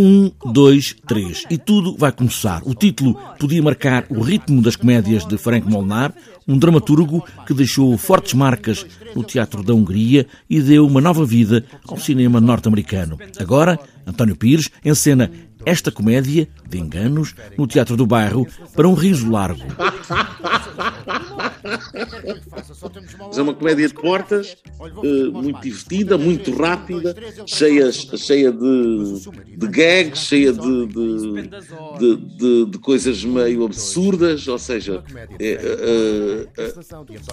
Um, dois, três. E tudo vai começar. O título podia marcar o ritmo das comédias de Frank Molnar, um dramaturgo que deixou fortes marcas no teatro da Hungria e deu uma nova vida ao cinema norte-americano. Agora, António Pires encena esta comédia de enganos no Teatro do Bairro para um riso largo. É uma comédia de portas, uh, muito divertida, muito rápida, cheia, cheia de, de gags, cheia de, de, de, de coisas meio absurdas. Ou seja, é, uh,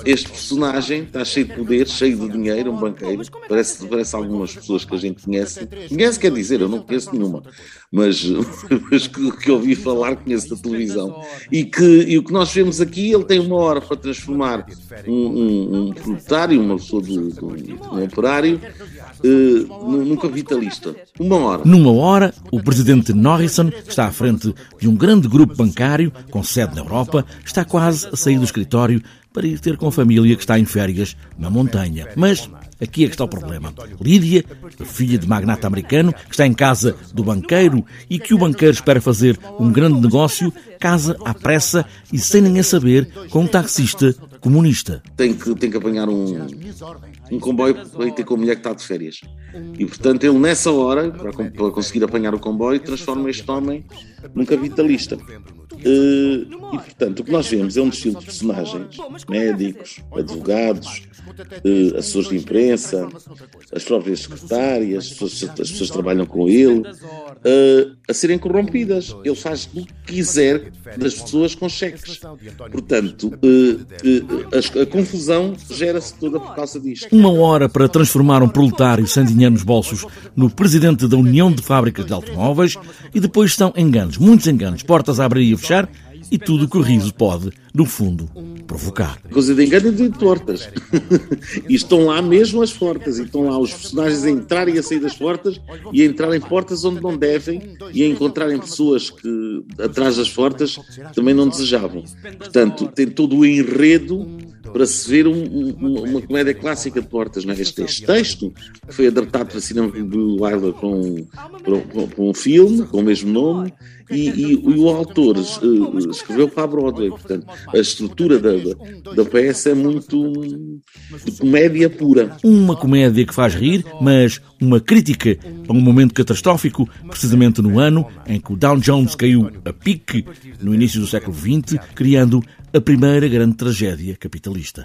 este personagem está cheio de poder, cheio de dinheiro, um banqueiro. Parece, parece algumas pessoas que a gente conhece. Conhece quer dizer, eu não conheço nenhuma, mas, mas que, que ouvi falar, conheço da televisão. E, que, e o que nós vemos aqui, ele tem uma hora para transformar um, um, um proletário, uma pessoa do, do, um operário, uh, num capitalista. Uma hora. Numa hora, o presidente Norrison está à frente de um grande grupo bancário com sede na Europa, está quase a sair do escritório para ir ter com a família que está em férias na montanha. Mas aqui é que está o problema. Lídia, filha de magnata americano, que está em casa do banqueiro e que o banqueiro espera fazer um grande negócio, casa à pressa e sem ninguém saber com um taxista comunista. Tem que, tem que apanhar um, um comboio para ir ter com a mulher que está de férias. E portanto ele nessa hora, para, para conseguir apanhar o comboio, transforma este homem num capitalista. Uh, e portanto o que nós vemos é um estilo de personagens, médicos, advogados, uh, assessores de imprensa, as próprias secretárias, as pessoas, as pessoas que trabalham com ele, uh, a serem corrompidas. Ele faz quiser das pessoas com cheques. Portanto, a, a confusão gera-se toda por causa disto. Uma hora para transformar um proletário sem dinheiro nos bolsos no presidente da União de Fábricas de Automóveis e depois estão enganos, muitos enganos, portas a abrir e a fechar e tudo que o riso pode, no fundo, provocar. Coisa de engano de tortas. e estão lá mesmo as portas, e estão lá os personagens a entrar e a sair das portas, e a entrar em portas onde não devem, e a encontrarem pessoas que, atrás das portas, também não desejavam. Portanto, tem todo o enredo para se ver um, um, uma comédia clássica de portas. Não é? este, este texto foi adaptado para cinema do Wilder com, com, com, um filme com o mesmo nome e, e, e o autor uh, escreveu para a Broadway. Portanto, a estrutura da, da, da peça é muito de comédia pura. Uma comédia que faz rir, mas uma crítica a um momento catastrófico, precisamente no ano em que o Dow Jones caiu a pique no início do século XX, criando a primeira grande tragédia capitalista.